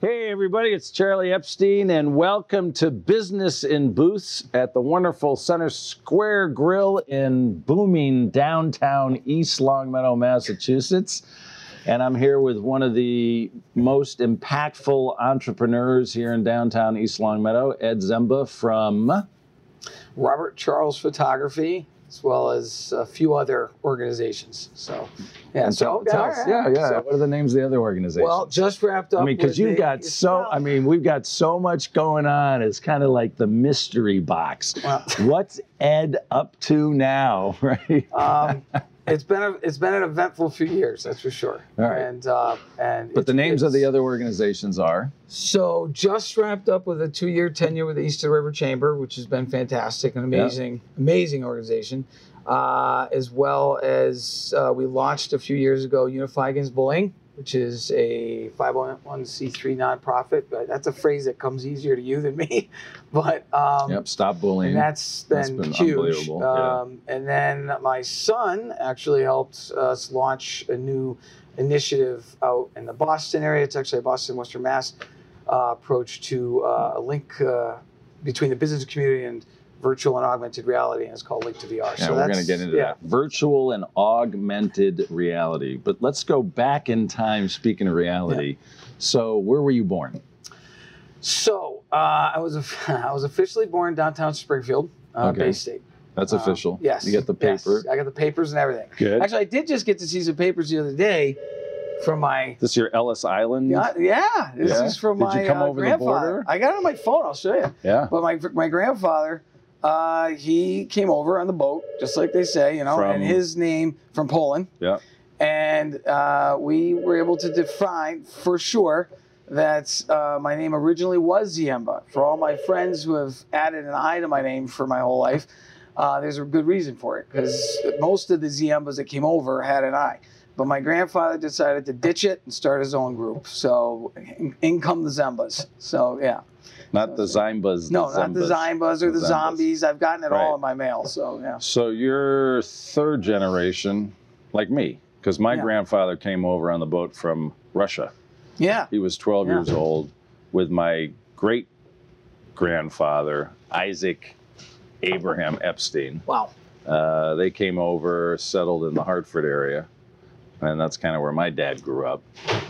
Hey, everybody, it's Charlie Epstein, and welcome to Business in Booths at the wonderful Center Square Grill in booming downtown East Longmeadow, Massachusetts. And I'm here with one of the most impactful entrepreneurs here in downtown East Longmeadow, Ed Zemba from. Robert Charles Photography, as well as a few other organizations. So, yeah. And so, tell, tell us, right. yeah, yeah. So- what are the names of the other organizations? well, just wrapped up. I mean, because you've the- got so, I mean, we've got so much going on. It's kind of like the mystery box. Well- What's Ed up to now, right? um, it's been a, it's been an eventful few years, that's for sure. All right. And uh, and But the names of the other organizations are So just wrapped up with a two-year tenure with the Eastern River Chamber, which has been fantastic, an Yeah. amazing, amazing organization. Uh, as well as uh, we launched a few years ago Unify Against Bullying, which is a 501c3 nonprofit. But that's a phrase that comes easier to you than me. But um, Yep, Stop Bullying. and that's That's been, been huge. unbelievable, yeah. Um, and then my son actually helped us launch a new initiative out in the Boston area. It's actually a Boston, Western Mass uh, approach to uh, a link uh, between the business community and virtual and augmented reality, and it's called Link to VR. yeah, so we're going to get into yeah. that. Virtual and augmented reality. But let's go back in time, speaking of reality. So, where were you born? So uh, I was I was officially born downtown Springfield, uh, Okay. Bay State. That's Um, official. yes. You get the yes. paper. I got the papers and everything. Good. Actually, I did just get to see some papers the other day from my. this your Ellis Island? Yeah, yeah this Yeah? is from Did my you come uh, over the grandfather. border? I got it on my phone. I'll show you. Yeah. But my my grandfather, uh, he came over on the boat, just like they say, you know, From- and his name from Poland. Yeah. And uh, we were able to define for sure that uh, my name originally was Ziemba. For all my friends who have added an I to my name for my whole life, uh, there's a good reason for it because most of the Ziembas that came over had an I. But my grandfather decided to ditch it and start his own group. So in, in come the Zembas. So yeah. Not the Zimbas. No, not the Zimbas or the, The zombies. I've gotten it Right. all in my mail. So yeah. So you're third generation, like me, because my Yeah. grandfather came over on the boat from Russia. Yeah. He was 12 Yeah. years old with my great grandfather, Isaac Abraham Epstein. Wow. Uh, they came over, settled in the Hartford area, and that's kind of where my dad grew up.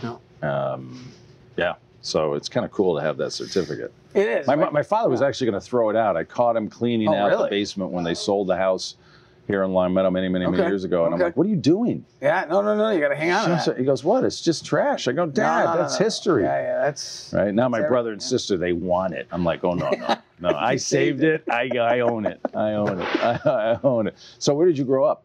Yeah. Um, yeah, so it's kind of cool to have that certificate. It is. My, right? my father was actually going to throw it out. I caught him cleaning Oh, out the basement when they sold the house here in Longmeadow many, many, many years ago. And I'm like, what are you doing? Yeah. No, no, no. You got to hang on. He goes, what? It's just trash. I go, Dad, no, no, that's no. history. Yeah, yeah. That's. Right now, my brother and sister they want it. I'm like, oh no, no, no! I saved saved it. I, I own it. I own it. I, I own it. So, where did you grow up?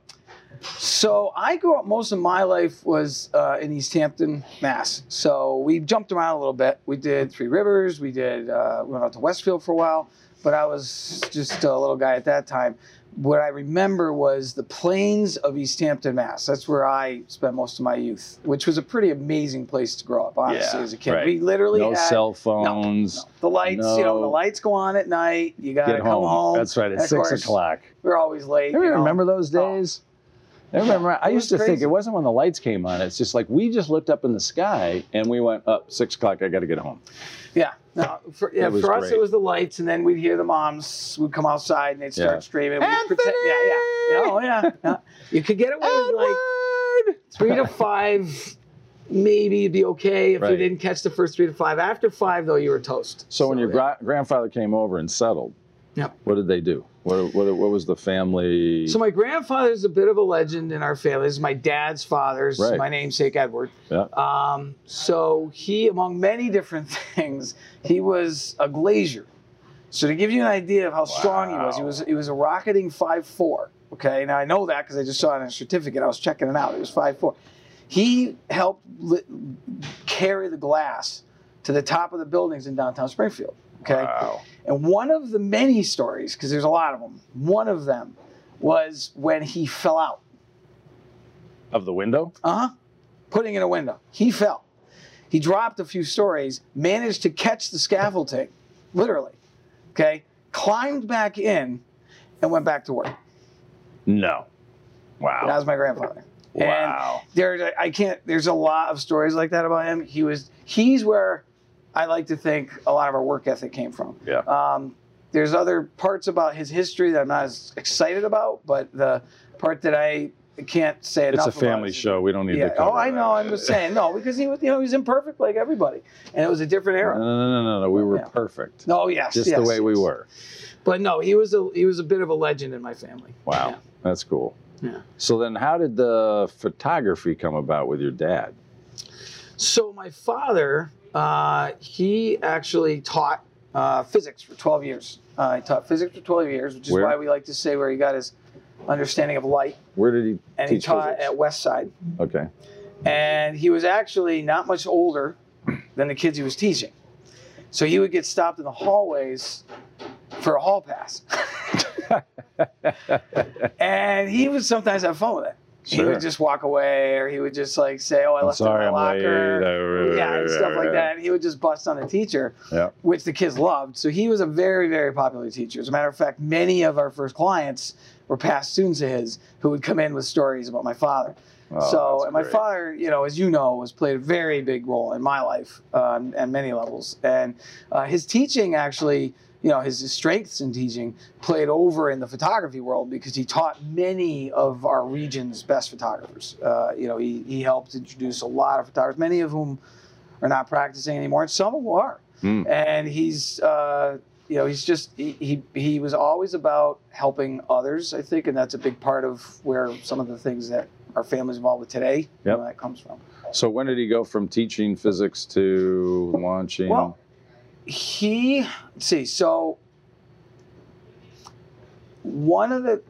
So I grew up. Most of my life was uh, in Easthampton, Mass. So we jumped around a little bit. We did Three Rivers. We did. Uh, we went out to Westfield for a while. But I was just a little guy at that time. What I remember was the plains of Easthampton, Mass. That's where I spent most of my youth, which was a pretty amazing place to grow up. Honestly, Yeah, as a kid, right. we literally No had cell phones. the lights. You know, No. the lights go on at night. You gotta Get come home. home. That's right. At six o'clock. We're always late. You you know. remember those Oh. I remember. I used to think it wasn't when the lights came on. It's just like we just looked up in the sky and we went up six o'clock. I got to get home. Yeah, no, for, yeah, for us great. it was the lights, and then we'd hear the moms would come outside and they'd start Yeah. screaming. We'd pretend, yeah, yeah, yeah, oh yeah, yeah. You could get away with like three to five, maybe you'd be okay if you didn't catch the first three to five. After five, though, you were toast. So when your gra- grandfather came over and settled, Yeah. what did they do? What, what, what was the family? So my grandfather's a bit of a legend in our family. This is my dad's father's, Right. my namesake Edward. yeah. Um, so he, among many different things, he was a glazier. So to give you an idea of how strong he was, he was he was a rocketing five four. Okay, now I know that because I just saw it on a certificate. I was checking it out. It was five four. He helped li- carry the glass to the top of the buildings in downtown Springfield. Okay, Wow. and one of the many stories, because there's a lot of them, one of them was when he fell out. Of the window? Uh huh. Putting in a window. He fell. He dropped a few stories, managed to catch the scaffolding, literally. Okay. Climbed back in and went back to work. No. Wow. That was my grandfather. wow. And there's, I can't, there's a lot of stories like that about him. He was, he's where I like to think a lot of our work ethic came from. Yeah. Um, there's other parts about his history that I'm not as excited about, but the part that I can't say enough. It's a family is- show. We don't need Yeah. to cover Oh, I know. I'm just saying no because he was, you know, he was imperfect like everybody, and it was a different era. no, no, no, no. We were Yeah. perfect. No, yes, Just the yes, way we were. But no, he was a he was a bit of a legend in my family. Wow. Yeah. That's cool. Yeah. So then how did the photography come about with your dad? So my father, uh, he actually taught uh, physics for 12 years. Uh, he taught physics for 12 years, which is Where? why we like to say where he got his understanding of light. Where did he And he teach taught physics? at West Side. Okay. And he was actually not much older than the kids he was teaching. So he would get stopped in the hallways for a hall pass. and he would sometimes have fun with it. He would just walk away, or he would just like say, "Oh, I I'm left sorry, it in I'm my late. locker." yeah, and stuff like that. And he would just bust on the teacher, Yeah. which the kids loved. So he was a very, very popular teacher. As a matter of fact, many of our first clients were past students of his who would come in with stories about my father. Oh, so, and my great. father, you know, as you know, has played a very big role in my life um, at many levels. And uh, his teaching actually, you know, his, his strengths in teaching played over in the photography world because he taught many of our region's best photographers. Uh, you know, he, he helped introduce a lot of photographers, many of whom are not practicing anymore, and some of them are. Hmm. And he's, uh, you know, he's just he, he he was always about helping others. I think, and that's a big part of where some of the things that our family's involved with today, you know, that comes from. So when did he go from teaching physics to launching? Well, he see. So one of the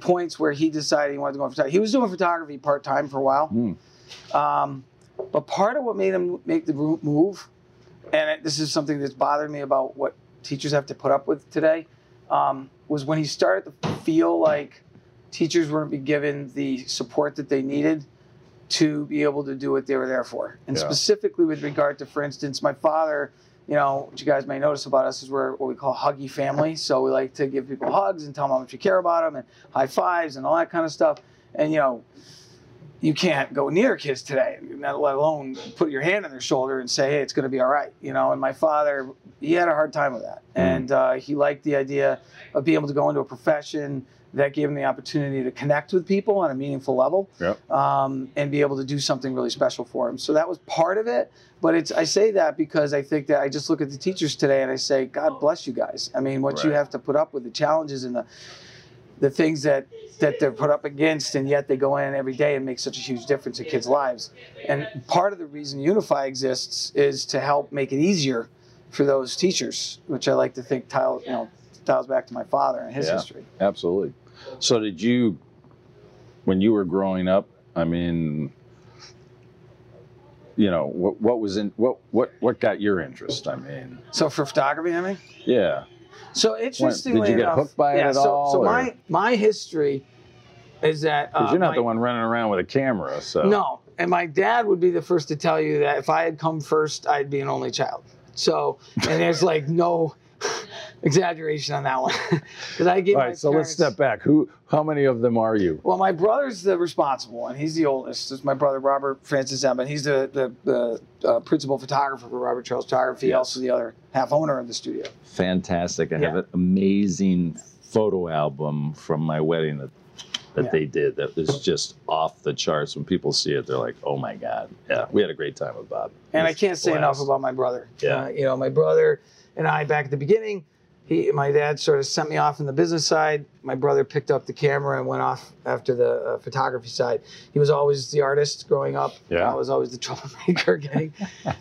points where he decided he wanted to go into photography, he was doing photography part time for a while. Hmm. Um, but part of what made him make the move, and it, this is something that's bothered me about what teachers have to put up with today, um, was when he started to feel like teachers weren't being given the support that they needed to be able to do what they were there for. And Yeah. specifically with regard to, for instance, my father, you know, what you guys may notice about us is we're what we call huggy family. So we like to give people hugs and tell them how much we care about them and high fives and all that kind of stuff. And, you know, you can't go near kids today, not let alone put your hand on their shoulder and say, "Hey, it's going to be all right." You know. And my father, he had a hard time with that, and uh, he liked the idea of being able to go into a profession that gave him the opportunity to connect with people on a meaningful level, Yep. um, and be able to do something really special for him. So that was part of it. But it's I say that because I think that I just look at the teachers today and I say, God bless you guys. I mean, what you have to put up with, the challenges and the the things that that they're put up against, and yet they go in every day and make such a huge difference in kids' lives. And part of the reason Unify exists is to help make it easier for those teachers, which I like to think tile, you know, tiles back to my father and his Yeah. history. Absolutely. So did you, when you were growing up? I mean, you know, what what was in what what what got your interest? I mean, So for photography, I mean. yeah. So interestingly did you get enough, hooked by it at so, all, So or- my my history is that Because uh, you're not my- the one running around with a camera, so. No, and my dad would be the first to tell you that if I had come first, I'd be an only child. So, and there's like no exaggeration on that one because I gave All my right, so let's step back. Who? How many of them are you? Well, my brother's the responsible one. He's the oldest. It's my brother Robert Francis Zemba. He's the the, the uh, principal photographer for Robert Charles Photography. Yes. Also the other half owner of the studio. Fantastic! I have an amazing photo album from my wedding that that Yeah. they did. That was just off the charts. When people see it, they're like, "Oh my god!" Yeah, we had a great time with Bob. And I can't say a enough about my brother. Yeah. Uh, you know, my brother and I back at the beginning, he, my dad sort of sent me off in the business side. My brother picked up the camera and went off after the uh, photography side. He was always the artist growing up. Yeah. I was always the troublemaker getting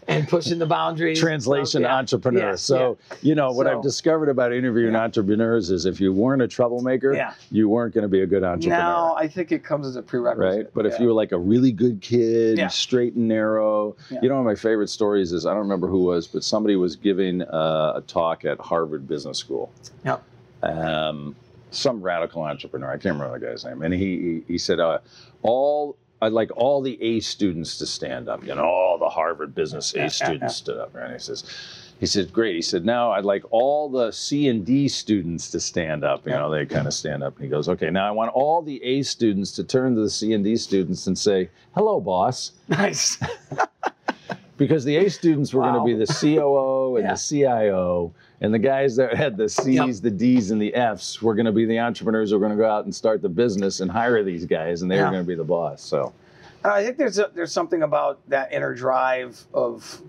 and pushing the boundaries. translation Yeah. entrepreneur. Yeah, so, you know, what So- I've discovered about interviewing Yeah. entrepreneurs is if you weren't a troublemaker, Yeah. you weren't going to be a good entrepreneur. Now I think it comes as a prerequisite. Right. But if you were like a really good kid, Yeah. straight and narrow, Yeah. you know, one of my favorite stories is I don't remember who was, but somebody was giving uh, a talk at Harvard Business School. Yep. Um, some radical entrepreneur. I can't remember the guy's name. And he he, he said, uh, all I'd like all the A students to stand up. You know, all the Harvard business A students stood up. And he says, he said, great. He said, now I'd like all the C and D students to stand up. You know, they kind of stand up. And he goes, okay, now I want all the A students to turn to the C and D students and say, hello, boss. nice. because the A students were Wow. going to be the COO and Yeah. the CIO, and the guys that had the C's, Yep. the D's, and the F's were going to be the entrepreneurs who were going to go out and start the business and hire these guys, and they were going to be the boss. So I think there's a, there's something about that inner drive of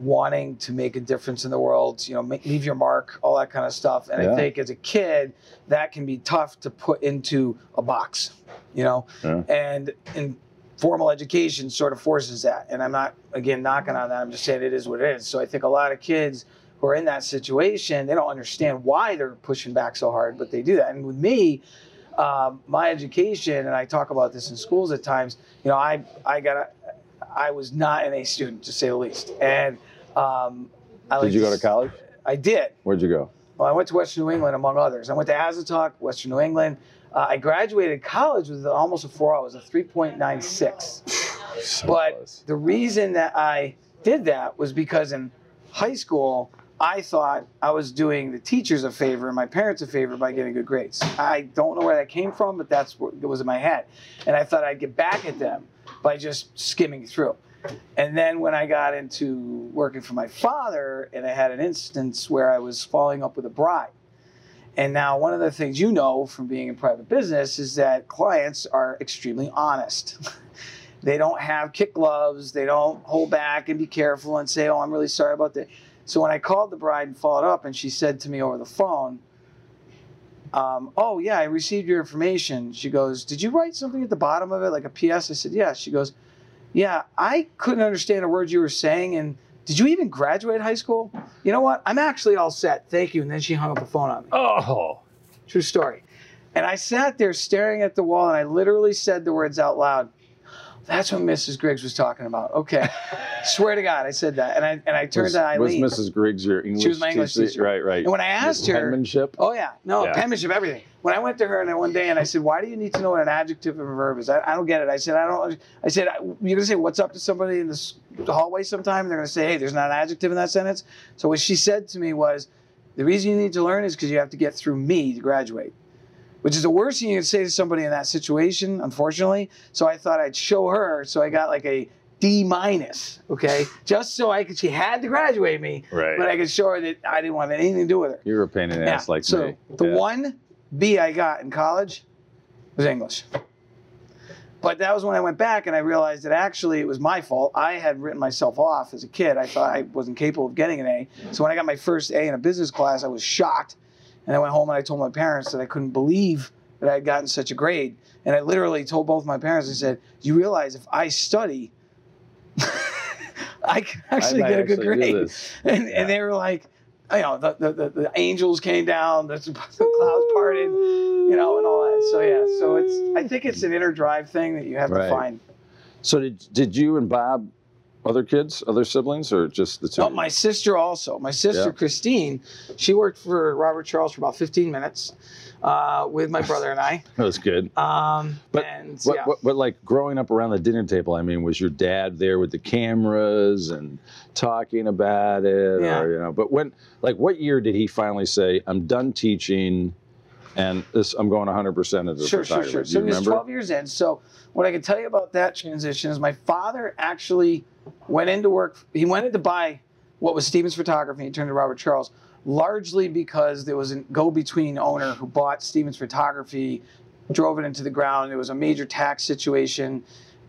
wanting to make a difference in the world, you know, make, leave your mark, all that kind of stuff. And Yeah. I think as a kid, that can be tough to put into a box, you know, Yeah. and in formal education sort of forces that. And I'm not again knocking on that. I'm just saying it is what it is. So I think a lot of kids who are in that situation, they don't understand why they're pushing back so hard, but they do that. And with me, um, my education, and I talk about this in schools at times. You know, I I got a, I was not an A student to say the least, and um, I like did you go to college? I did. Where'd you go? Well, I went to Western New England, among others. I went to Asnuntuck, Western New England. Uh, I graduated college with almost a 4.0. I was a 3.96. So But close. the reason that I did that was because in high school, I thought I was doing the teachers a favor and my parents a favor by getting good grades. I don't know where that came from, but that's what was in my head. And I thought I'd get back at them by just skimming through. And then when I got into working for my father, and I had an instance where I was following up with a bride. And now, one of the things you know from being in private business is that clients are extremely honest. they don't have kick gloves, they don't hold back and be careful and say, Oh, I'm really sorry about that. So, when I called the bride and followed up, and she said to me over the phone, um, Oh, yeah, I received your information. She goes, Did you write something at the bottom of it, like a PS? I said, Yeah. She goes, Yeah, I couldn't understand a word you were saying. And did you even graduate high school? You know what? I'm actually all set. Thank you. And then she hung up the phone on me. Oh, True story. And I sat there staring at the wall and I literally said the words out loud. That's what Mrs. Griggs was talking about. Okay. Swear to God, I said that. And I and I turned was, to Eileen. was Mrs. Griggs your English? She was my English teacher. Right, right. And when I asked her, penmanship. Oh yeah, no Yeah. penmanship, everything. When I went to her and I one day and I said, "Why do you need to know what an adjective and a verb is?" I, I don't get it. I said, "I don't." I said, "You're gonna say what's up to somebody in this hallway sometime, and they're gonna say, hey, there's not an adjective in that sentence." So what she said to me was, "The reason you need to learn is because you have to get through me to graduate." Which is the worst thing you can say to somebody in that situation, unfortunately. So I thought I'd show her. So I got like a D minus, okay, just so I could. She had to graduate me, Right. but I could show her that I didn't want anything to do with her. you were a pain in the ass like so me. the Yeah. one B I got in college was English. But that was when I went back and I realized that actually it was my fault. I had written myself off as a kid. I thought I wasn't capable of getting an A. So when I got my first A in a business class, I was shocked. And I went home and I told my parents that I couldn't believe that I had gotten such a grade. And I literally told both my parents, I said, You realize if I study, I can actually might get a good grade. And, Yeah. and they were like, you know, the, the, the, the angels came down, the, the clouds parted, you know, and all that. So yeah, so it's I think it's an inner drive thing that you have Right. to find. So did did you and Bob, other kids, other siblings, or just the two? No, my sister also. My sister Yeah. Christine, she worked for Robert Charles for about 15 minutes uh, with my brother and I. that was good. Um, But and But, yeah. but, but like growing up around the dinner table, I mean, was your dad there with the cameras and talking about it, Yeah. or you know? But when, like, what year did he finally say, "I'm done teaching"? And this, I'm going 100% into Sure, sure, photography. sure. Do So he was 12 years in. So what I can tell you about that transition is my father actually went into work. He went in to buy what was Stevens Photography. He turned to Robert Charles, largely because there was a go-between owner who bought Stevens Photography, drove it into the ground. It was a major tax situation.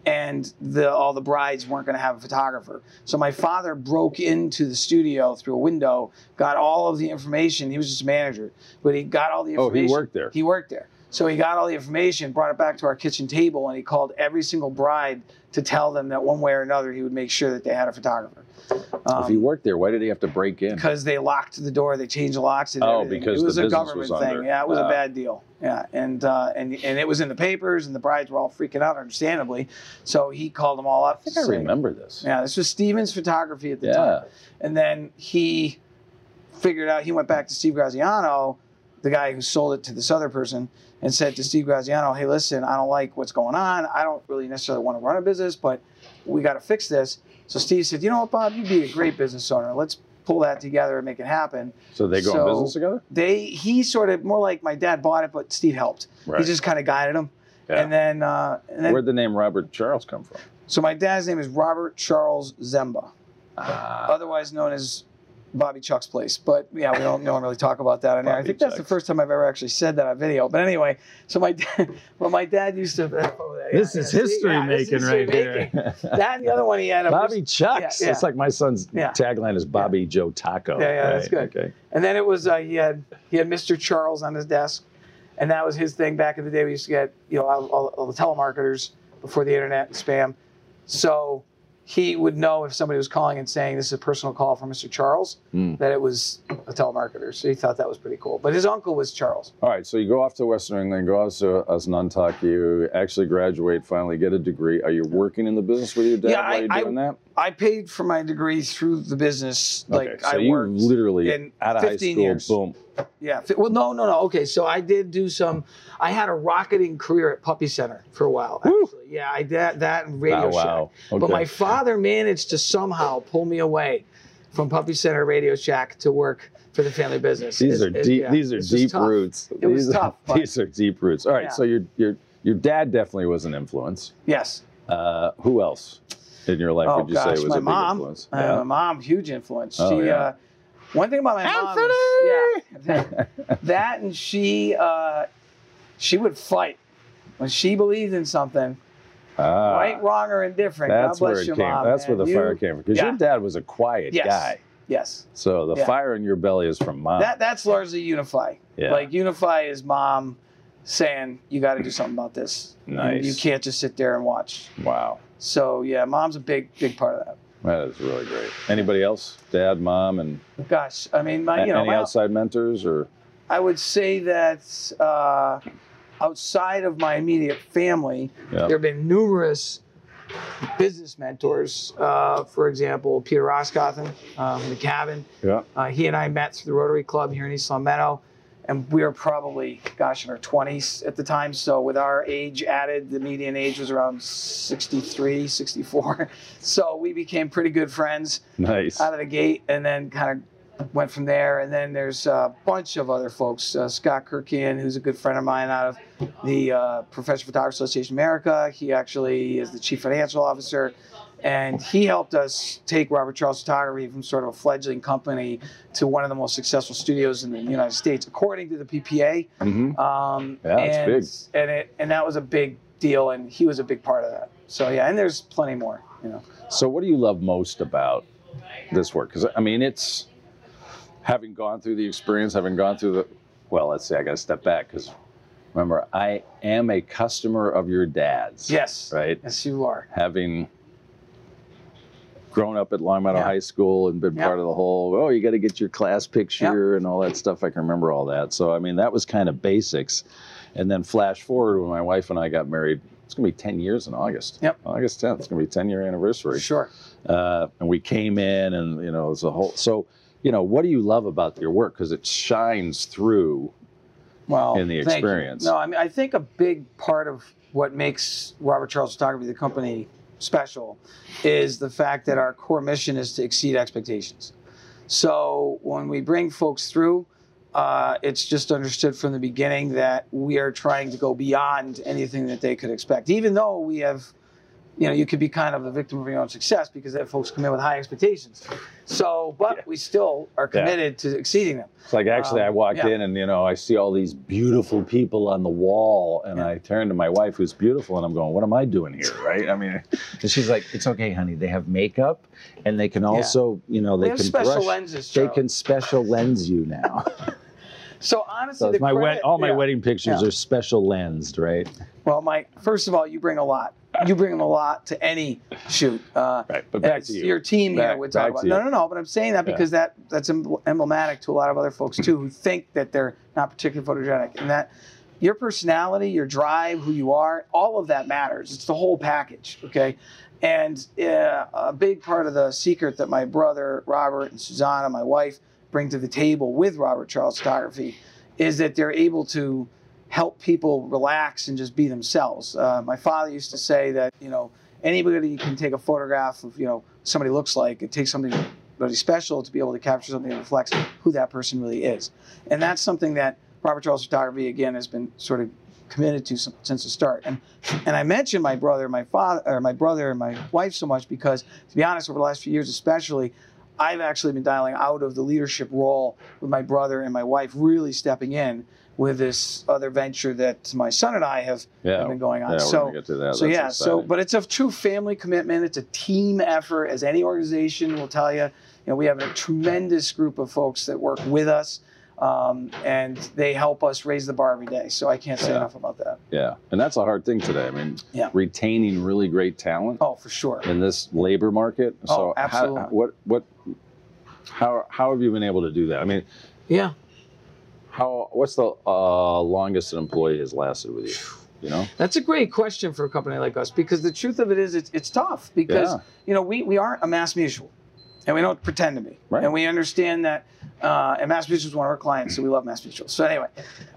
And the, all the brides weren't going to have a photographer. So my father broke into the studio through a window, got all of the information. He was just a manager, but he got all the information. Oh, he worked there. He worked there. So he got all the information, brought it back to our kitchen table, and he called every single bride to tell them that one way or another he would make sure that they had a photographer. if he Um, worked there, why did he have to break in? because they locked the door, they changed the locks. And Oh, everything. because it was the a government was thing. Yeah, it was Oh. a bad deal. Yeah, and uh, and and it was in the papers, and the brides were all freaking out, understandably. So he called them all up. I think I remember this. Yeah, this was Stevens Photography at the Yeah. time. And then he figured out, he went back to Steve Graziano, the guy who sold it to this other person, and said to Steve Graziano, hey, listen, I don't like what's going on. I don't really necessarily want to run a business, but we got to fix this. So Steve said, you know what, Bob, you'd be a great business owner. Let's pull that together and make it happen. So they go So- in business together? They, he sort of, more like my dad bought it, but Steve helped. Right. He just kind of guided him. Yeah. And then, uh, and then Where'd the name Robert Charles come from? So my dad's name is Robert Charles Zemba, Ah, otherwise known as Bobby Chuck's place. But yeah, we don't, really talk about that on there. I think that's the first time I've ever actually said that on video. But anyway, so my dad, well, my dad used to. oh, yeah, this yeah, is see, history yeah, this is making history right making. here. That and the other one he had. a- Bobby Chucks. Yeah, yeah. It's like my son's tagline is Bobby Joe Taco. Yeah, yeah, that's good. Okay. And then it was uh, he had he had Mr. Charles on his desk, and that was his thing back in the day. We used to get you know all, all, all the telemarketers before the internet and spam, so he would know if somebody was calling and saying this is a personal call from Mr. Charles Hmm. that it was a telemarketer. So he thought that was pretty cool. But his uncle was Charles. All right, so you go off to Western England, go off to Asnuntuck, you actually graduate, finally get a degree. Are you working in the business with your dad Yeah, while I- you're I- doing that? I paid for my degree through the business. Like okay, so I you worked. literally in out of high 15 school, years. boom. Yeah. Well, no, no, no. Okay, so I did do some. I had a rocketing career at Puppy Center for a while. Actually, yeah, I did that and Radio Oh, wow. Shack. But my father managed to somehow pull me away from Puppy Center Radio Shack to work for the family business. These It's- are it- deep. yeah, these are deep tough. roots. It was these tough, Are, but- these are deep roots. All right. Yeah. So your your your dad definitely was an influence. Yes. Uh, who else in your life Oh would you gosh, say was my a big mom. influence? Uh, my mom, huge influence. Oh, she. yeah. Uh, one thing about my mom is yeah, that, and she uh, she would fight when she believed in something, Ah, right, wrong, or indifferent. That's God where bless it your came. mom. that's where the You- fire came from. Because yeah. your dad was a quiet Yes. guy. Yes. So the Yeah. fire in your belly is from mom. That that's largely Unify. Yeah. Like Unify is mom saying you got to do something about this. Nice. You can't just sit there and watch. wow. So yeah, mom's a big big part of that. That is really great. Anybody else? Dad, mom, and Gosh, I mean, my you know, any my, outside mentors or? I would say that uh, outside of my immediate family, Yeah. there have been numerous business mentors. Uh, for example, Peter Rosskothen uh, from the Cabin. Yeah. Uh, he and I met through the Rotary Club here in East Longmeadow, and we were probably, gosh, in our 20s at the time. So with our age added, the median age was around 63, 64. So we became pretty good friends Nice. out of the gate, and then kind of went from there. And then there's a bunch of other folks. Uh, Scott Kurkian, who's a good friend of mine out of the uh, Professional Photography Association of America. He actually is the chief financial officer. And he helped us take Robert Charles Photography from sort of a fledgling company to one of the most successful studios in the United States, according to the PPA. hmm Um, Yeah, it's big. And it and that was a big deal, and he was a big part of that. So yeah, and there's plenty more. You know. So, what do you love most about this work? Because I mean, it's having gone through the experience, having gone through the. Well, let's say I got to step back because remember, I am a customer of your dad's. Yes. Right. Yes, you are. Having grown up at Longmeadow Yeah. High School and been Yeah. part of the whole, oh, you got to get your class picture and all that stuff. I can remember all that. So, I mean, that was kind of basics. And then flash forward when my wife and I got married. It's going to be 10 years in August. Yep. August 10th. It's going to be 10 year anniversary Sure. uh, and we came in and you know it was a whole so you know what do you love about your work because it shines through Well, in the experience. No, I mean I think a big part of what makes Robert Charles Photography, the company, special, is the fact that our core mission is to exceed expectations. So when we bring folks through, uh, it's just understood from the beginning that we are trying to go beyond anything that they could expect, even though we have. You know, you could be kind of the victim of your own success because that folks come in with high expectations. So, but Yeah. we still are Yeah. committed to exceeding them. it's like actually Um, i walked yeah. in and you know i see all these beautiful people on the wall and Yeah. i turn to my wife who's beautiful and i'm going what am i doing here right i mean and she's like it's okay honey they have makeup and they can also you know they can special brush lenses. they can special lens you now So honestly, so my wed- credit- all my yeah. wedding pictures Yeah. are special lensed right Well, Mike, first of all, you bring a lot. You bring a lot to any shoot. Uh, right but back to you Your team here Back- would talk about. No, no, no. But I'm saying that Yeah. because that that's emblematic to a lot of other folks too, who think that they're not particularly photogenic, and that your personality, your drive, who you are, all of that matters. It's the whole package. Okay. And uh, a big part of the secret that my brother Robert and Susanna, my wife, bring to the table with Robert Charles Photography is that they're able to help people relax and just be themselves. Uh, my father used to say that you know anybody can take a photograph of you know somebody looks like. It takes something really special to be able to capture something that reflects who that person really is, and that's something that Robert Charles Photography again has been sort of committed to since the start. And and I mentioned my brother, my father, or my brother and my wife so much because, to be honest, over the last few years, especially, I've actually been dialing out of the leadership role with my brother and my wife really stepping in with this other venture that my son and I have, Yeah. have been going on. Yeah, so gonna get to that. so That's yeah, so but it's a true family commitment. It's a team effort, as any organization will tell you. You know, we have a tremendous group of folks that work with us, um, and they help us raise the bar every day. So I can't say Yeah. enough about that. yeah, and that's a hard thing today. I mean, Yeah. retaining really great talent Oh, for sure. in this labor market. Oh, So how- absolutely. what what how how have you been able to do that? I mean, Yeah. how what's the uh, longest an employee has lasted with you? You know? That's a great question for a company like us because the truth of it is it's, it's tough because Yeah. you know we, we aren't a MassMutual and we don't pretend to be Right. and we understand that uh, and MassMutual is one of our clients so we love MassMutual so anyway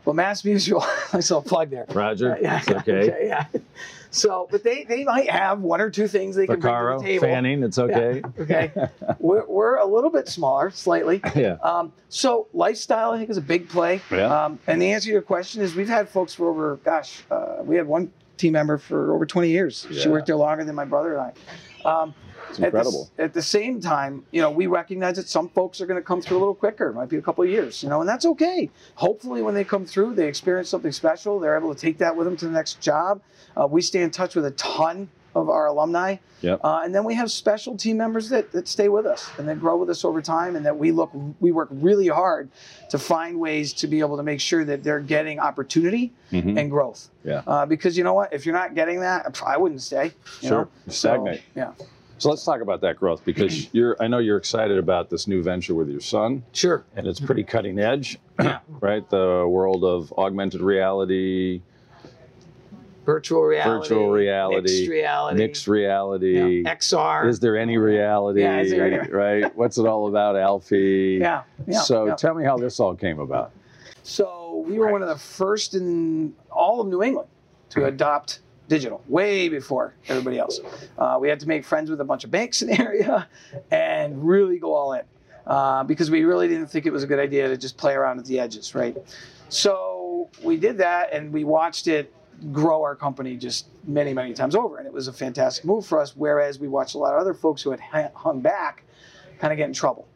well MassMutual I saw a plug there Roger, yeah, it's okay. yeah so but they they might have one or two things they can bring to the table Fanning, it's okay. okay we're, we're a little bit smaller slightly Yeah. um, so lifestyle, I think, is a big play. Yeah. Um, and the answer to your question is, we've had folks for over, gosh, uh, we had one team member for over 20 years. She worked there longer than my brother and I. Um, It's at the. At the, same time, you know, we recognize that some folks are going to come through a little quicker. It might be a couple of years, you know, and that's okay. Hopefully, when they come through, they experience something special. They're able to take that with them to the next job. Uh, we stay in touch with a ton of our alumni. Yep. Uh, and then we have special team members that, that stay with us and that grow with us over time, and that we look we work really hard to find ways to be able to make sure that they're getting opportunity Mhm. and growth. Yeah. Uh, because you know what, if you're not getting that, I wouldn't stay. you Sure. know? Stagnate. So, yeah. So let's talk about that growth because you're I know you're excited about this new venture with your son Sure. and it's pretty cutting edge, Yeah. right? The world of augmented reality, Virtual reality. Virtual reality, Mixed reality. mixed reality. yeah, XR. Is there any reality? Yeah, is there any- right? What's it all about, Alfie? yeah. Yeah. so yeah. tell me how this all came about. So we were one of the first in all of New England to adopt digital, way before everybody else. Uh, we had to make friends with a bunch of banks in the area and really go all in uh, because we really didn't think it was a good idea to just play around at the edges, right? So we did that and we watched it grow our company just many, many times over. And it was a fantastic move for us, whereas we watched a lot of other folks who had hung back kind of get in trouble.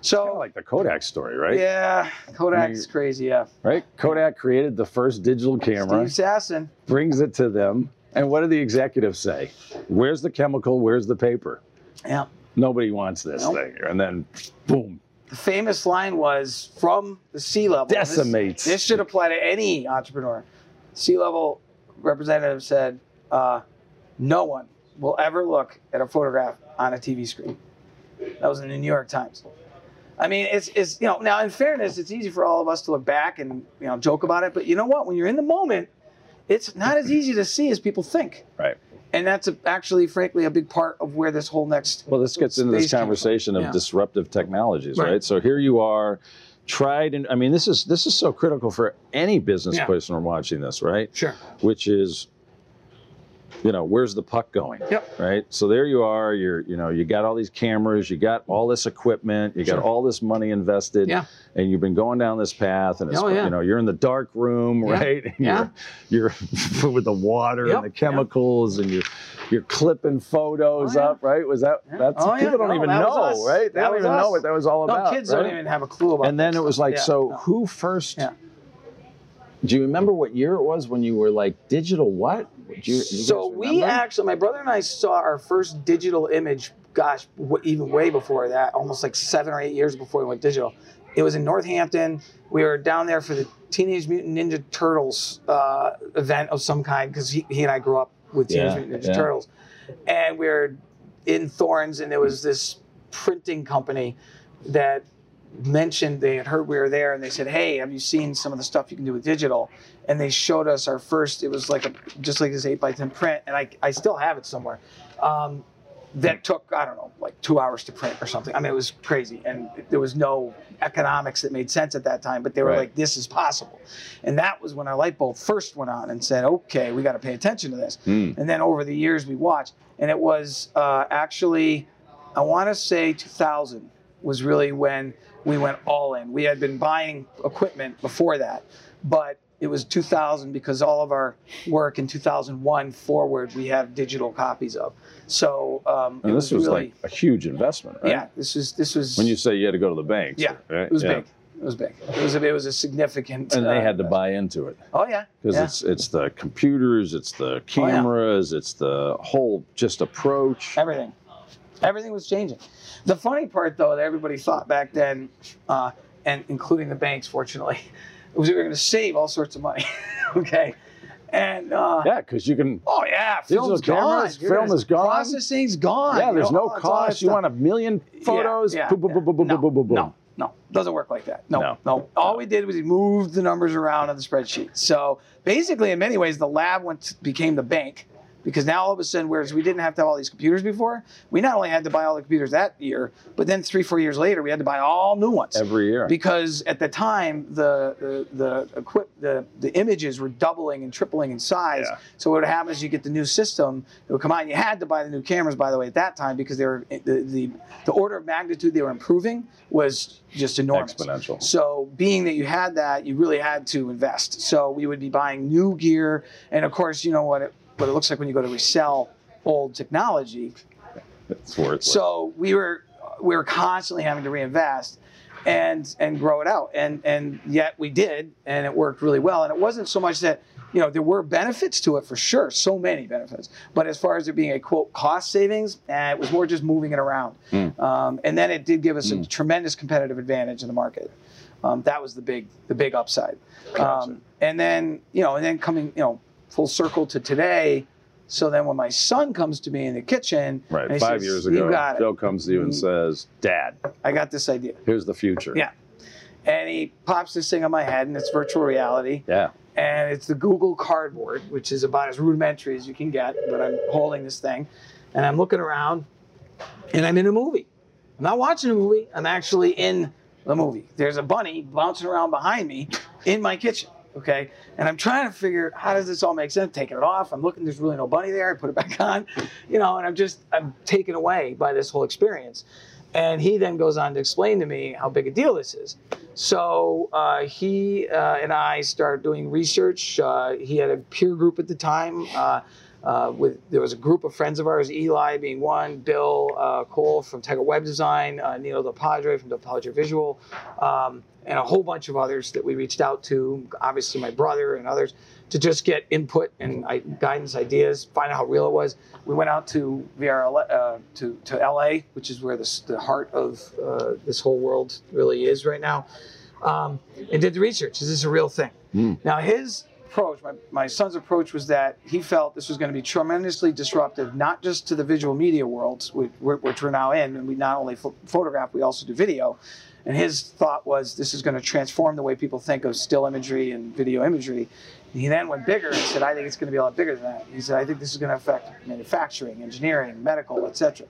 So, Kind of like the Kodak story, right? yeah, Kodak's mean, crazy, yeah. Right? Kodak created the first digital camera, Steve Sasson. brings it to them, and what do the executives say? Where's the chemical? Where's the paper? Yeah. Nobody wants this Nope. thing. And then, boom, The famous line was from the C-level. This- decimates. This, should apply to any entrepreneur. C-level representative said, uh, "No one will ever look at a photograph on a TV screen." That was in the New York Times. I mean, it's, it's you know now in fairness, it's easy for all of us to look back and you know joke about it, but you know what? When you're in the moment, it's not as easy to see as people think. Right. And that's a, actually, frankly, a big part of where this whole next Well, this gets into this Space came from. conversation of Yeah. disruptive technologies, Right. right. So here you are, tried and I mean, this is this is so critical for any business Yeah. person watching this, right? sure. Which is, you know, where's the puck going? Yep. Right. So there you are. You're, you know, you got all these cameras, you got all this equipment, you got all this money invested, Yeah. and you've been going down this path, and it's, Oh, yeah. you know, you're in the dark room, Yeah. right? And Yeah. You're, you're with the water Yep. and the chemicals, and you're, you're clipping photos Oh, yeah. up, right? Was that? Yeah. That's Oh, yeah. people don't No, even know, us. right? They That don't even know what that was all No, about. kids right? don't even have a clue about. And then it was stuff. like, Yeah, so no. who first? Yeah. Do you remember what year it was when you were like digital? What? You, so we actually, my brother and I saw our first digital image. Gosh, w- even way before that, almost like seven or eight years before we went digital. It was in Northampton. We were down there for the Teenage Mutant Ninja Turtles uh, event of some kind because he, he and I grew up with Teenage Yeah, Mutant Ninja yeah. Turtles, and we were in Thornes, and there was this printing company that mentioned they had heard we were there and they said hey have you seen some of the stuff you can do with digital? And they showed us our first it was like a just like this 8 by 10 print and i, I still have it somewhere. Um, that took i don't know like two hours to print or something. I mean it was crazy. And there was no economics that made sense at that time but they were Right. like this is possible. And that was when our light bulb first went on and said okay we got to pay attention to this. Hmm. and then over the years we watched. And it was uh, actually i want to say 2000 was really when we went all in. We had been buying equipment before that but it was 2000 because all of our work in 2001 forward we have digital copies of. So um, this was really, like a huge investment, right? yeah, this was this was When you say you had to go to the banks, yeah, right? it was Yeah. big. It was big. It was a, it was a significant. And they uh, had to buy into it Oh yeah, because yeah. it's it's the computers, it's the Oh, yeah. cameras, it's the whole just approach. Everything. Everything was changing. The funny part, though, that everybody thought back then, uh, and including the banks, fortunately, was we were going to save all sorts of money. okay. And, uh, Yeah, because you can. oh, yeah, Digital film's gone. cameras, You're gonna- film is gone. Processing's gone. Yeah, you there's know, no all- it's all that cost. You want a million photos? Yeah, boom, boom, yeah. boom, boom, boom, no, boom. No, no, doesn't work like that. No, No. no, All we did was we moved the numbers around on the spreadsheet. So basically, in many ways, the lab went became the bank because now all of a sudden, whereas we didn't have to have all these computers before, we not only had to buy all the computers that year, but then three, four years later, we had to buy all new ones Every year. because at the time the the the, equip, the the images were doubling and tripling in size. Yeah. So what would happen is you get the new system, it would come out. And you had to buy the new cameras, by the way, at that time because they were eh, the the, the order of magnitude they were improving was just enormous. Exponential. So being that you had that, you really had to invest. So we would be buying new gear, and of course, you know what it what it looks like when you go to resell old technology. It's worth So we were we were constantly having to reinvest and and grow it out. And and yet we did and it worked really well. And it wasn't so much that you know there were benefits to it for sure, so many benefits. But as far as there being a quote cost savings, eh, it was more just moving it around. Mm. Um, and then it did give us a tremendous competitive advantage in the market. Um, that was the big the big upside. Gotcha. Um, and then you know and then coming you know full circle to today. So then when my son comes to me in the kitchen, Right. Five says, years "You ago, got it. Joe comes to you and Mm. says, Dad, I got this idea. here's the future. Yeah. And he pops this thing on my head, and it's virtual reality. Yeah. And it's the Google Cardboard, which is about as rudimentary as you can get. But I'm holding this thing, and I'm looking around, and I'm in a movie. I'm not watching a movie. I'm actually in the movie. There's a bunny bouncing around behind me in my kitchen. Okay, and I'm trying to figure how does this all make sense. Taking it off, I'm looking. There's really no bunny there. I put it back on, you know, and I'm just I'm taken away by this whole experience. And he then goes on to explain to me how big a deal this is. So uh, he uh, and I started doing research. Uh, he had a peer group at the time. Uh, uh, with there was a group of friends of ours, Eli being one, Bill uh, Cole from Tiger Web Design, Nino Del Padre from Del Padre Visual, um, and a whole bunch of others that we reached out to. Obviously, my brother and others to just get input and guidance, ideas, find out how real it was. We went out to VRL uh, to to LA, which is where this, the heart of uh, this whole world really is right now, um, and did the research. Is this a real thing? Mm. Now his approach, my, my son's approach was that he felt this was going to be tremendously disruptive, not just to the visual media world, which, which we're now in, and we not only pho- photograph, we also do video. And his thought was this is going to transform the way people think of still imagery and video imagery. And he then went bigger and said, I think it's going to be a lot bigger than that. He said, I think this is going to affect manufacturing, engineering, medical, etc.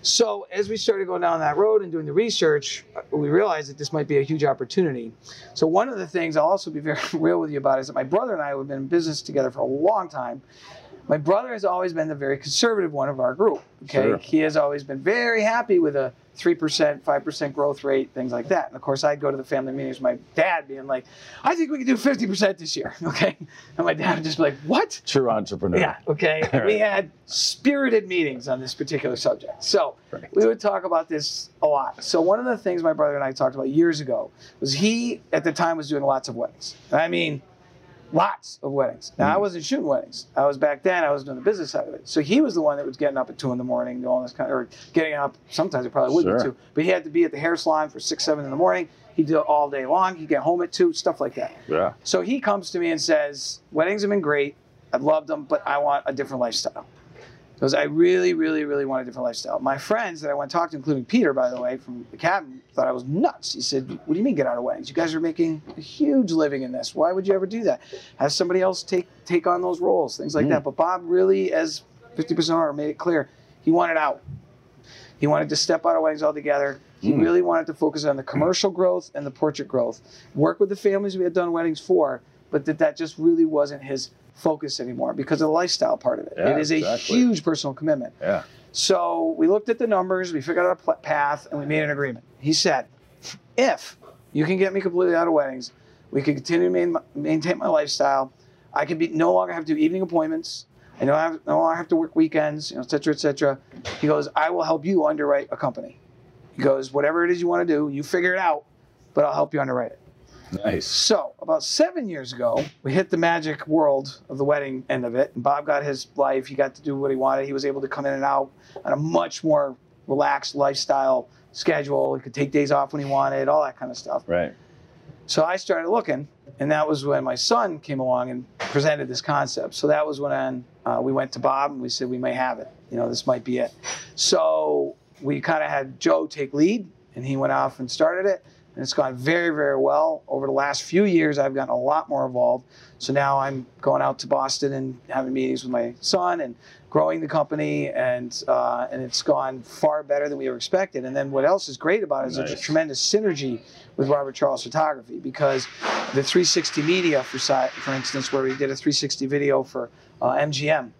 So as we started going down that road and doing the research, we realized that this might be a huge opportunity. So one of the things I'll also be very real with you about is that my brother and I have been in business together for a long time. My brother has always been the very conservative one of our group. Okay, Sure. he has always been very happy with a three percent, five percent growth rate, things like that. And of course, I'd go to the family meetings. My dad being like, "I think we can do fifty percent this year." Okay, and my dad would just be like, "What?" True entrepreneur. Yeah. Okay. Right. We had spirited meetings on this particular subject. So Right. we would talk about this a lot. So one of the things my brother and I talked about years ago was he at the time was doing lots of weddings. I mean, lots of weddings. Now I Mm. wasn't shooting weddings. I was back then. I was doing the business side of it. So he was the one that was getting up at two in the morning, doing all this kind of, or getting up. Sometimes it probably would Sure. be two, but he had to be at the hair salon for six, seven in the morning. He'd do it all day long. He'd get home at two, stuff like that. Yeah. So he comes to me and says, Weddings have been great. I've loved them, but I want a different lifestyle. Because I really, really, really want a different lifestyle. My friends that I went to talk to, including Peter, by the way, from the cabin, thought I was nuts. He said, What do you mean get out of weddings? You guys are making a huge living in this. Why would you ever do that? Have somebody else take take on those roles, things like Mm. that. But Bob really, as 50% owner, made it clear he wanted out. He wanted to step out of weddings altogether. He Mm. really wanted to focus on the commercial growth and the portrait growth. Work with the families we had done weddings for, but that that just really wasn't his focus anymore because of the lifestyle part of it. Yeah, it is a huge personal commitment. Yeah. So we looked at the numbers, we figured out a pl- path, and we made an agreement. He said, if you can get me completely out of weddings, We can continue to main, maintain my lifestyle. I can be no longer have to do evening appointments. I no, have, no longer have to work weekends, you know, et cetera, et cetera. He goes, I will help you underwrite a company. He goes, whatever it is you want to do, you figure it out, but I'll help you underwrite it. Nice. So, about seven years ago, we hit the magic world of the wedding end of it. And Bob got his life. He got to do what he wanted. He was able to come in and out on a much more relaxed lifestyle schedule. He could take days off when he wanted, all that kind of stuff. Right. So I started looking, and that was when my son came along and presented this concept. So that was when uh, we went to Bob and we said, we may have it. You know, this might be it. So we kind of had Joe take lead, and he went off and started it and it's gone very, very well. Over the last few years, I've gotten a lot more involved. So now I'm going out to Boston and having meetings with my son and growing the company, and uh, and it's gone far better than we ever expected. And then what else is great about it is there's a tremendous synergy with Robert Charles Photography because the 360 Media, for si- for instance, where we did a 360 video for uh, MGM,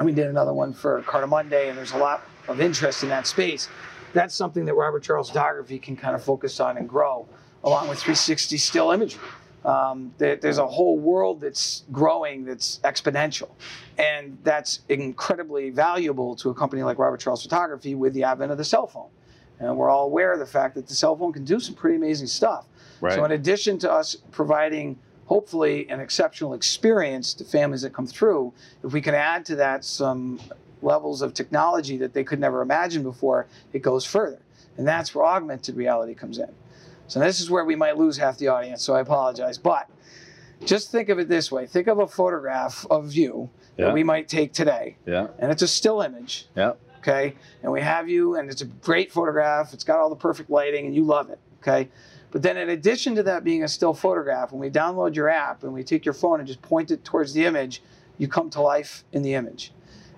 and we did another one for Carter Monday, and there's a lot of interest in that space. That's something that Robert Charles Photography can kind of focus on and grow, along with 360 still imagery. Um, there, there's a whole world that's growing that's exponential, and that's incredibly valuable to a company like Robert Charles Photography with the advent of the cell phone. And we're all aware of the fact that the cell phone can do some pretty amazing stuff. Right. So, in addition to us providing hopefully an exceptional experience to families that come through, if we can add to that some levels of technology that they could never imagine before, it goes further. And that's where augmented reality comes in. So, this is where we might lose half the audience, so I apologize. But just think of it this way think of a photograph of you Yeah. that we might take today, Yeah. and it's a still image Yeah. okay? And we have you, and it's a great photograph. It's got all the perfect lighting, and you love it, okay? But then, in addition to that being a still photograph, when we download your app and we take your phone and just point it towards the image, you come to life in the image.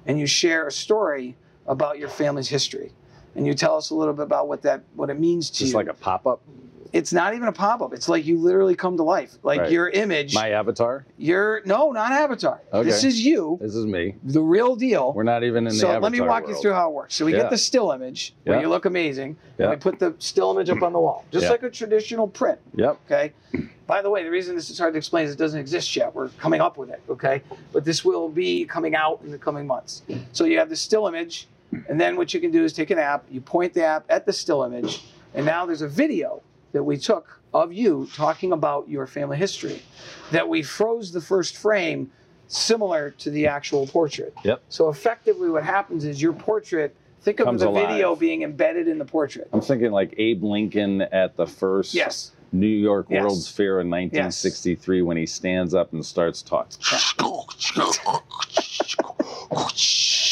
And you share a story about your family's history. And you tell us a little bit about what that what it means to Just you. Just like a pop up. it's not even a pop-up. It's like you literally come to life. Like Right. your image, My avatar. your no, not avatar. Okay. This is you, This is me. the real deal. We're not even in the so avatar let me walk you through how it works. So we Yeah. get the still image where Yeah. you look amazing, Yeah. and we put the still image up on the wall, just Yeah. like a traditional print. Yep. Okay. By the way, the reason this is hard to explain is it doesn't exist yet. We're coming up with it. Okay. But this will be coming out in the coming months. So you have the still image, and then what you can do is take an app, you point the app at the still image, and now there's a video that we took of you talking about your family history that we froze the first frame similar to the actual portrait. Yep. So effectively what happens is your portrait think of Comes the alive. video being embedded in the portrait. I'm thinking like Abe Lincoln at the first Yes. New York Yes. World's Fair in 1963 when he stands up and starts talking.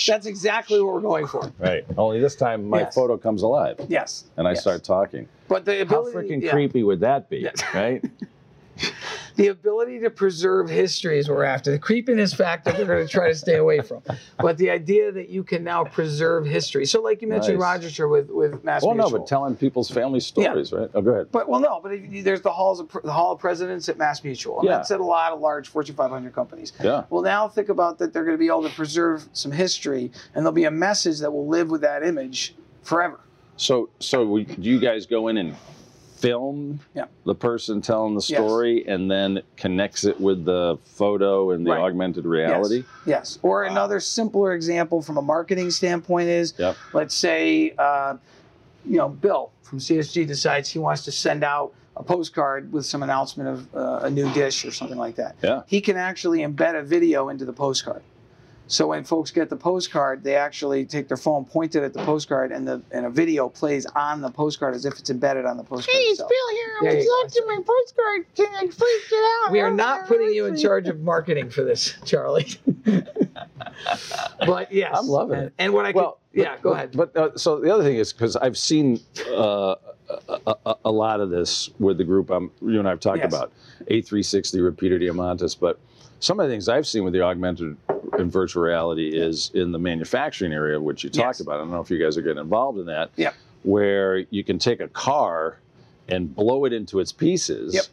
That's exactly what we're going for. Right. Only this time my Yes. photo comes alive Yes. and I Yes. start talking. But the How freaking yeah. creepy would that be? Yes. Right? the ability to preserve history is what we're after. The creepiness factor we're going to try to stay away from. But the idea that you can now preserve history. So, like you mentioned, Nice. Rochester with with Mass well, no, but telling people's family stories, right? Oh, go ahead. But well, no, but there's the halls of the Hall of Presidents at MassMutual, and Yeah. that's at a lot of large Fortune 500 companies. Yeah. Well, now think about that they're going to be able to preserve some history, and there'll be a message that will live with that image forever. So, so we, do you guys go in and film Yeah. the person telling the Yes. story and then connects it with the photo and the Right. augmented reality? Yes. Or Wow. another simpler example from a marketing standpoint is Yep. let's say, uh, you know, Bill from CSG decides he wants to send out a postcard with some announcement of uh, a new dish or something like that. Yeah. He can actually embed a video into the postcard. So when folks get the postcard, they actually take their phone, point it at the postcard, and the and a video plays on the postcard as if it's embedded on the postcard. itself. Bill here. There you go. to my postcard. Can I please get out? We are not putting you in charge of marketing for this, Charlie. but yes, I'm loving and, it. And what I could, Well, yeah, but- go but- ahead. But uh, so the other thing is because I've seen uh, a, a, a lot of this with the group I'm, you and I've talked Yes. about, A360, Repeater Diamandis, but some of the things I've seen with the augmented and virtual reality is in the manufacturing area, which you talked Yes. about. I don't know if you guys are getting involved in that. Yep. Where you can take a car and blow it into its pieces, Yep.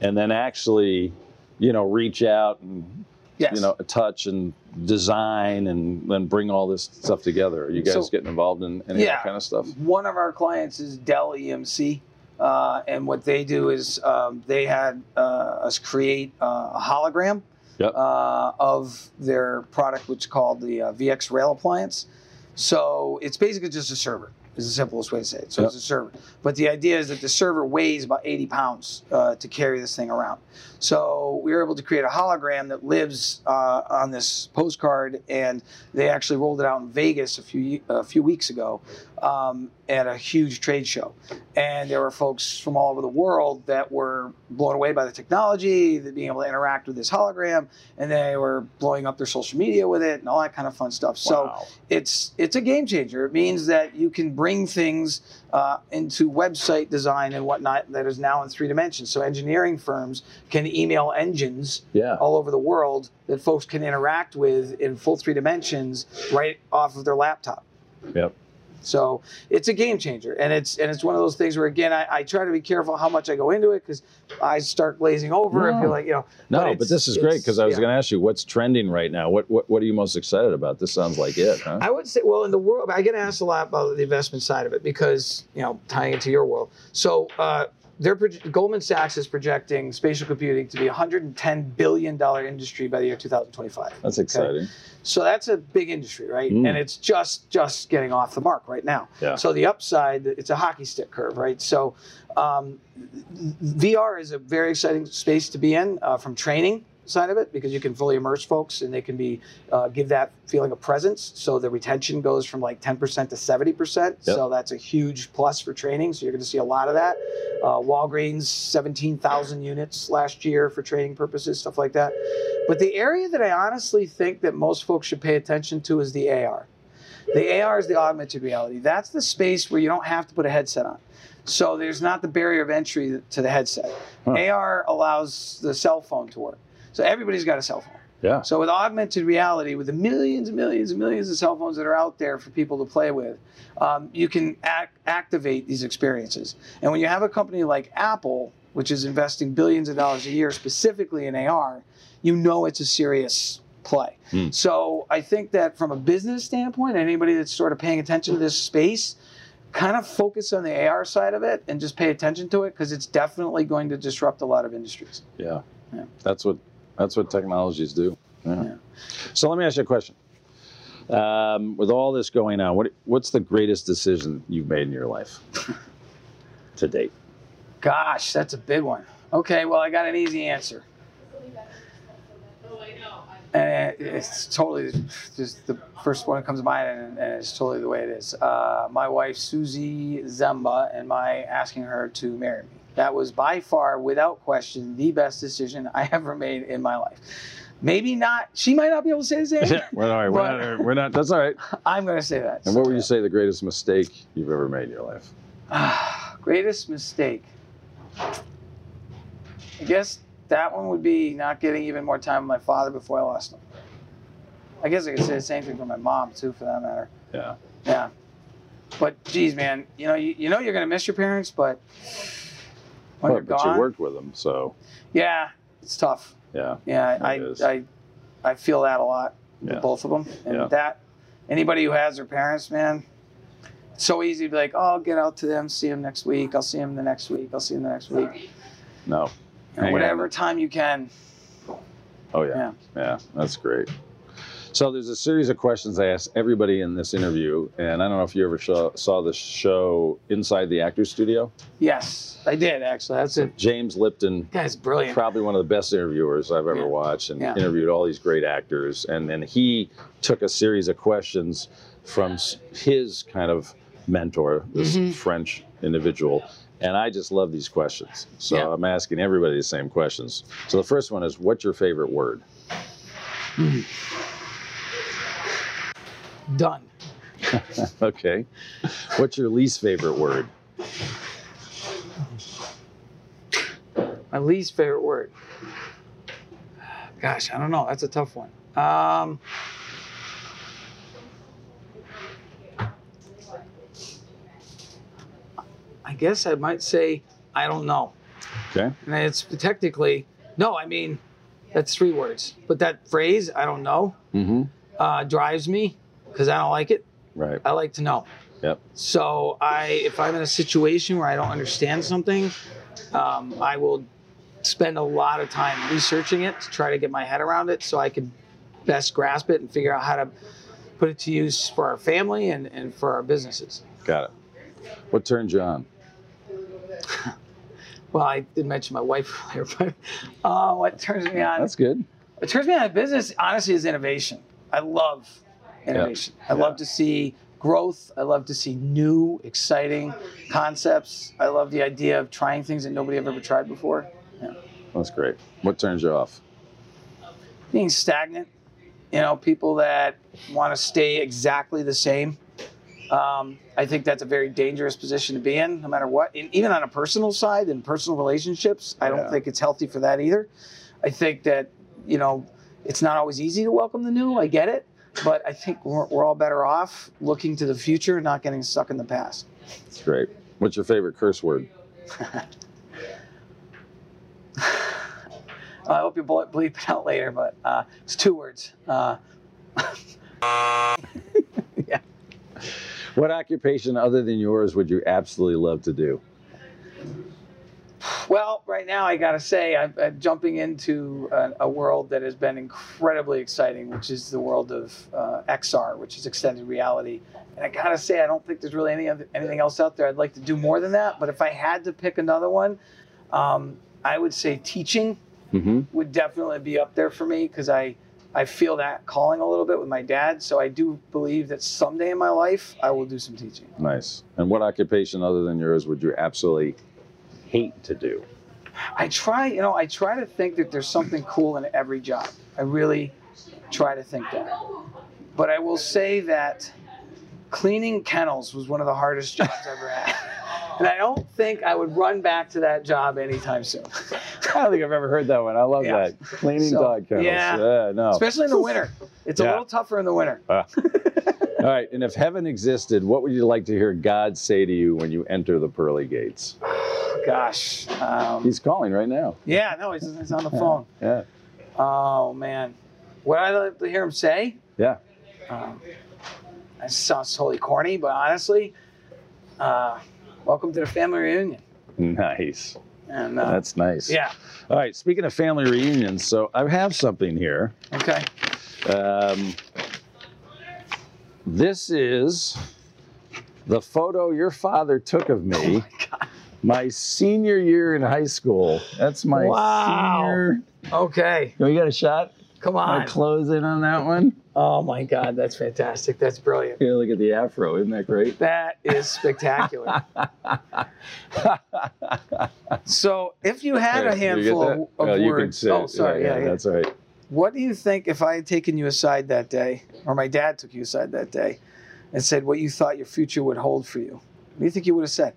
and then actually, you know, reach out and yes. you know, touch and design and then bring all this stuff together. Are you guys So- getting involved in any of Yeah. that kind of stuff? One of our clients is Dell EMC. Uh, and what they do is um, they had uh, us create uh, a hologram Yep. uh, of their product, which is called the uh, VxRail Appliance. So it's basically just a server. Is the simplest way to say it. So Yep. it's a server, but the idea is that the server weighs about 80 pounds uh, to carry this thing around. So we were able to create a hologram that lives uh, on this postcard, and they actually rolled it out in Vegas a few a few weeks ago um, at a huge trade show. And there were folks from all over the world that were blown away by the technology, being able to interact with this hologram, and they were blowing up their social media with it and all that kind of fun stuff. So it's it's a game changer. It means that you can bring things uh, into website design and whatnot that is now in three dimensions. So engineering firms can email engines Yeah. all over the world that folks can interact with in full three dimensions right off of their laptop. Yep. So it's a game changer, and it's and it's one of those things where again I, I try to be careful how much I go into it because I start glazing over and No. feel like you know. No, but, it's- this is great because I was it's- going to ask you what's trending right now. What, what what are you most excited about? This sounds like it, huh? I would say, well, in the world, I get asked a lot about the investment side of it because, you know, tying into your world. So, uh, they're Goldman Sachs is projecting spatial computing to be a 110 billion dollar industry by the year 2025. That's exciting. So that's a big industry, right? Mm. And it's just just getting off the mark right now. Yeah. So the upside, it's a hockey stick curve, right? So um, VR is a very exciting space to be in uh, from training side of it because you can fully immerse folks and they can be uh, give that feeling of presence. So the retention goes from like 10% to 70%. So that's a huge plus for training. So you're going to see a lot of that. Uh, Walgreens, 17,000 units last year for training purposes, stuff like that. But the area that I honestly think that most folks should pay attention to is the AR. The AR is the augmented reality. That's the space where you don't have to put a headset on. So there's not the barrier of entry to the headset. Huh. AR allows the cell phone to work. So everybody's got a cell phone. Yeah. So with augmented reality, with the millions and millions and millions of cell phones that are out there for people to play with, um, you can act, activate these experiences. And when you have a company like Apple, which is investing billions of dollars a year specifically in AR, you know it's a serious play. Hmm. So I think that from a business standpoint, anybody that's sort of paying attention to this space, kind of focus on the AR side of it and just pay attention to it because it's definitely going to disrupt a lot of industries. Yeah. Yeah. That's what that's what technologies do. Yeah. Yeah. So let me ask you a question. Um, with all this going on, what what's the greatest decision you've made in your life to date? Gosh, that's a big one. Okay, well, I got an easy answer. And it's totally just the first one that comes to mind, and, and it's totally the way it is. Uh, my wife, Susie Zemba, and my asking her to marry me. That was by far, without question, the best decision I ever made in my life. Maybe not, she might not be able to say the same. well, all right, we're, not, uh, we're not. That's all right. I'm going to say that. And what would you say the greatest mistake you've ever made in your life? Greatest mistake. I guess that one would be not getting even more time with my father before I lost him. I guess I could say the same thing for my mom too, for that matter. Yeah. Yeah. But geez, man, you know, you, you know you're gonna miss your parents, but when But, but gone, you worked with them, so yeah, it's tough. yeah. Yeah, I, I, I, feel that a lot with Yeah. both of them, and Yeah. that anybody who has their parents, man, it's so easy to be like, oh, I'll get out to them, see them next week. I'll see them the next week. I'll see them the next week. No. Whatever on. time you can. Oh yeah. yeah. That's great. So there's a series of questions I ask everybody in this interview, and I don't know if you ever saw, saw the show Inside the Actors Studio. Yes, I did actually. That's it. James Lipton, Guy's brilliant. probably one of the best interviewers I've ever Yeah. watched, and Yeah. interviewed all these great actors. And then he took a series of questions from his kind of mentor, this Mhm. French individual. And I just love these questions. So Yeah. I'm asking everybody the same questions. So the first one is, what's your favorite word? Done. Okay. What's your least favorite word? My least favorite word. Gosh, I don't know. That's a tough one. Um, I guess I might say I don't know. Okay. And it's technically no. I mean, that's three words. But that phrase, I don't know, Mm-hmm. uh, drives me because I don't like it. Right. I like to know. Yep. So I, if I'm in a situation where I don't understand something, um, I will spend a lot of time researching it to try to get my head around it, so I could best grasp it and figure out how to put it to use for our family and, and for our businesses. Got it. What turns you on? Well, I did mention my wife earlier, but uh, what turns me on? That's good. What turns me on in business, honestly, is innovation. I love innovation. I love to see growth. I love to see new, exciting concepts. I love the idea of trying things that nobody have ever tried before. Yeah. That's great. What turns you off? Being stagnant, you know, people that want to stay exactly the same. Um, I think that's a very dangerous position to be in, no matter what. And even on a personal side and personal relationships, I Yeah. don't think it's healthy for that either. I think that, you know, it's not always easy to welcome the new. I get it. But I think we're, we're all better off looking to the future, and not getting stuck in the past. That's great. What's your favorite curse word? I hope you ble- bleep it out later, but uh, it's two words. Uh, yeah. What occupation other than yours would you absolutely love to do? Well, right now I gotta say I'm, I'm jumping into a, a world that has been incredibly exciting, which is the world of uh, XR, which is extended reality. And I gotta say I don't think there's really any other, anything else out there. I'd like to do more than that, but if I had to pick another one, um, I would say teaching Mm-hmm. would definitely be up there for me because I I feel that calling a little bit with my dad. So I do believe that someday in my life I will do some teaching. Nice. And what occupation other than yours would you absolutely hate to do? I try, you know, I try to think that there's something cool in every job. I really try to think that. But I will say that cleaning kennels was one of the hardest jobs I've ever had. And I don't think I would run back to that job anytime soon. I don't think I've ever heard that one. I love Yeah. that. Cleaning So, dog kennels. yeah. no. Especially in the winter. It's a little tougher in the winter. Ah. All right. And if heaven existed, what would you like to hear God say to you when you enter the pearly gates? Gosh. Um, He's calling right now. yeah, no, he's, he's on the phone. Yeah. Oh, man. What I like to hear him say, Yeah. um, that sounds totally corny, but honestly, uh, welcome to the family reunion. Nice. And uh, That's nice. yeah, All right. Speaking of family reunions, so I have something here. okay. Um, this is the photo your father took of me oh my senior year in high school. That's my Wow. senior. Okay, we get a shot? come My on. close in on that one. Oh my God, that's fantastic. That's brilliant. Here, look at the afro. Isn't that great? That is spectacular. so, if you had a you get handful of, of can words, oh, sorry, yeah, yeah. That's all right. What do you think if I had taken you aside that day, or my dad took you aside that day, and said what you thought your future would hold for you? What do you think you would have said?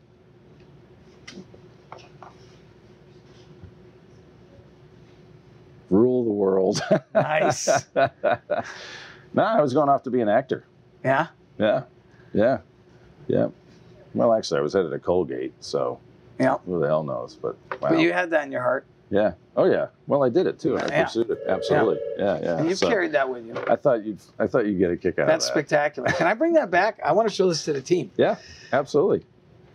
Rule the world. Nice. no, I was going off to be an actor. Yeah. Yeah, yeah, yeah. Well, actually, I was headed to Colgate, so Yeah. who the hell knows? But wow. But you had that in your heart, Yeah. Oh yeah. Well, I did it too. I Yeah. pursued it. Absolutely. Yeah. Yeah. and you've So, carried that with you. I thought you'd. I thought you'd get a kick out That's of that. That's spectacular. Can I bring that back? I want to show this to the team. Yeah. Absolutely.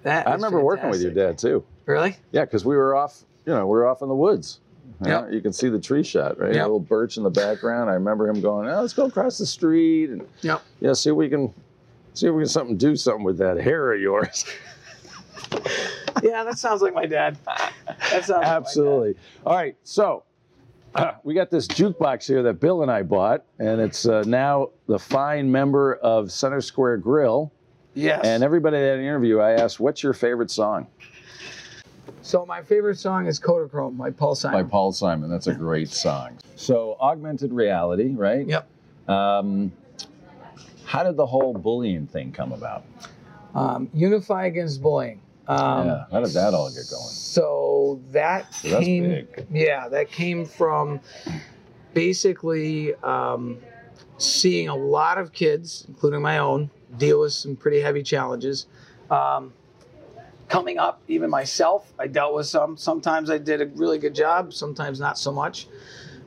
That I remember working with your dad too. Really? Yeah, because we were off. You know, we were off in the woods. You, Yep. you can see the tree shot, right? Yep. A little birch in the background. I remember him going, oh, "Let's go across the street and Yep. yeah, see if we can, see if we can something do something with that hair of yours." Yeah, that sounds like my dad. That sounds like my dad. Absolutely. All right, so uh, we got this jukebox here that Bill and I bought, and it's uh, now the fine member of Center Square Grill. Yes. And everybody that interview, I asked, "What's your favorite song?" so my favorite song is Kodachrome by Paul Simon. By Paul Simon. That's a great song. So augmented reality, right? Yep. Um, how did the whole bullying thing come about? Um, Unify against bullying. Um, yeah. How did that all get going? So that So that's came, big. yeah, that came from basically um, seeing a lot of kids, including my own, deal with some pretty heavy challenges. Um, coming up, even myself, I dealt with some. Sometimes I did a really good job, sometimes not so much.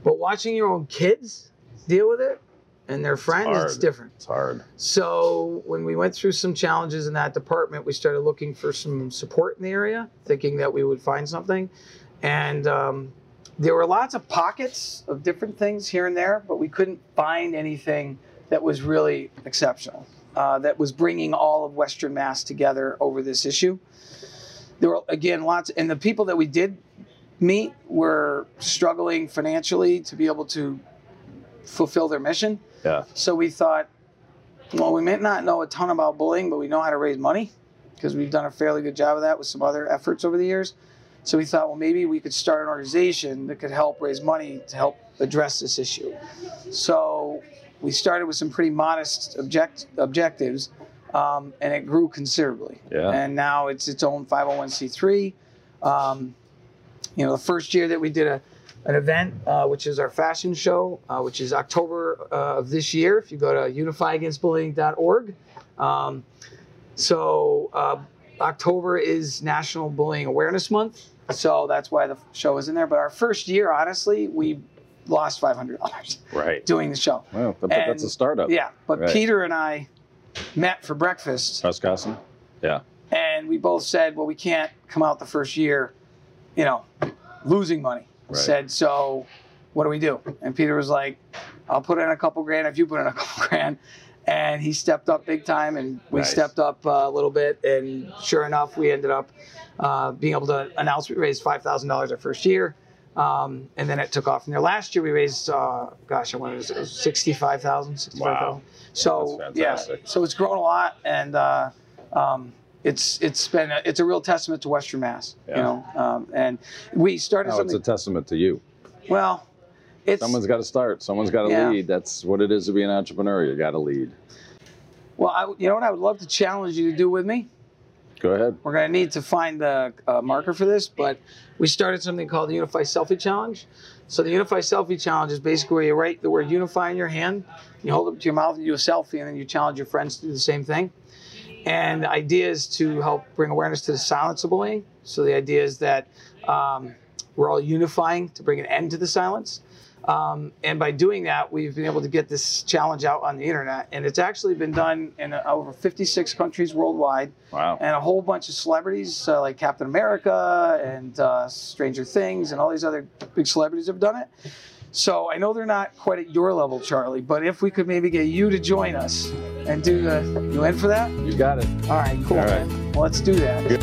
But watching your own kids deal with it and their friends, it's hard. different. It's hard. So when we went through some challenges in that department, we started looking for some support in the area, thinking that we would find something. And um, there were lots of pockets of different things here and there, but we couldn't find anything that was really exceptional, uh, that was bringing all of Western Mass together over this issue. There were, again, lots, and the people that we did meet were struggling financially to be able to fulfill their mission. Yeah. So we thought, well, we may not know a ton about bullying, but we know how to raise money because we've done a fairly good job of that with some other efforts over the years. So we thought, well, maybe we could start an organization that could help raise money to help address this issue. So we started with some pretty modest object, objectives, um, and it grew considerably. Yeah. And now it's its own 501c3. Um, you know, the first year that we did a an event, uh, which is our fashion show, uh, which is October uh, of this year. If you go to unifyagainstbullying.org. Um, so uh, October is National Bullying Awareness Month, so that's why the show is in there. But our first year, honestly, we lost five hundred dollars Right. doing the show. Well, but that's a startup. Yeah, but Right. Peter and I met for breakfast Rosskothen? Yeah. and we both said, well, we can't come out the first year, you know, losing money. Right. Said, so what do we do? And Peter was like, I'll put in a couple grand if you put in a couple grand. And he stepped up big time, and we Nice. stepped up uh, a little bit. And sure enough, we ended up uh, being able to announce we raised five thousand dollars our first year, um, and then it took off from there. Last year we raised, uh, gosh, I wanted to sixty-five thousand. Sixty-five thousand. So That's yeah, so it's grown a lot, and uh, um, it's it's been a, it's a real testament to Western Mass. Yeah. You know, um, and we started No, it's a testament to you. well, it's Someone's got to start. Someone's got to Yeah. lead. That's what it is to be an entrepreneur. You got to lead. well, I, you know what I would love to challenge you to do with me. Go ahead. We're going to need to find the uh, marker for this, but we started something called the Unify Selfie Challenge. So the Unify Selfie Challenge is basically where you write the word Unify in your hand, you hold it up to your mouth and you do a selfie, and then you challenge your friends to do the same thing. And the idea is to help bring awareness to the silence of bullying. So the idea is that um, we're all unifying to bring an end to the silence. Um, and by doing that, we've been able to get this challenge out on the internet. And it's actually been done in uh, over 56 countries worldwide Wow. and a whole bunch of celebrities uh, like Captain America and uh, Stranger Things and all these other big celebrities have done it. So I know they're not quite at your level, Charlie, but if we could maybe get you to join us and do the, you in for that? You got it. All right, cool. All right. Well, let's do that.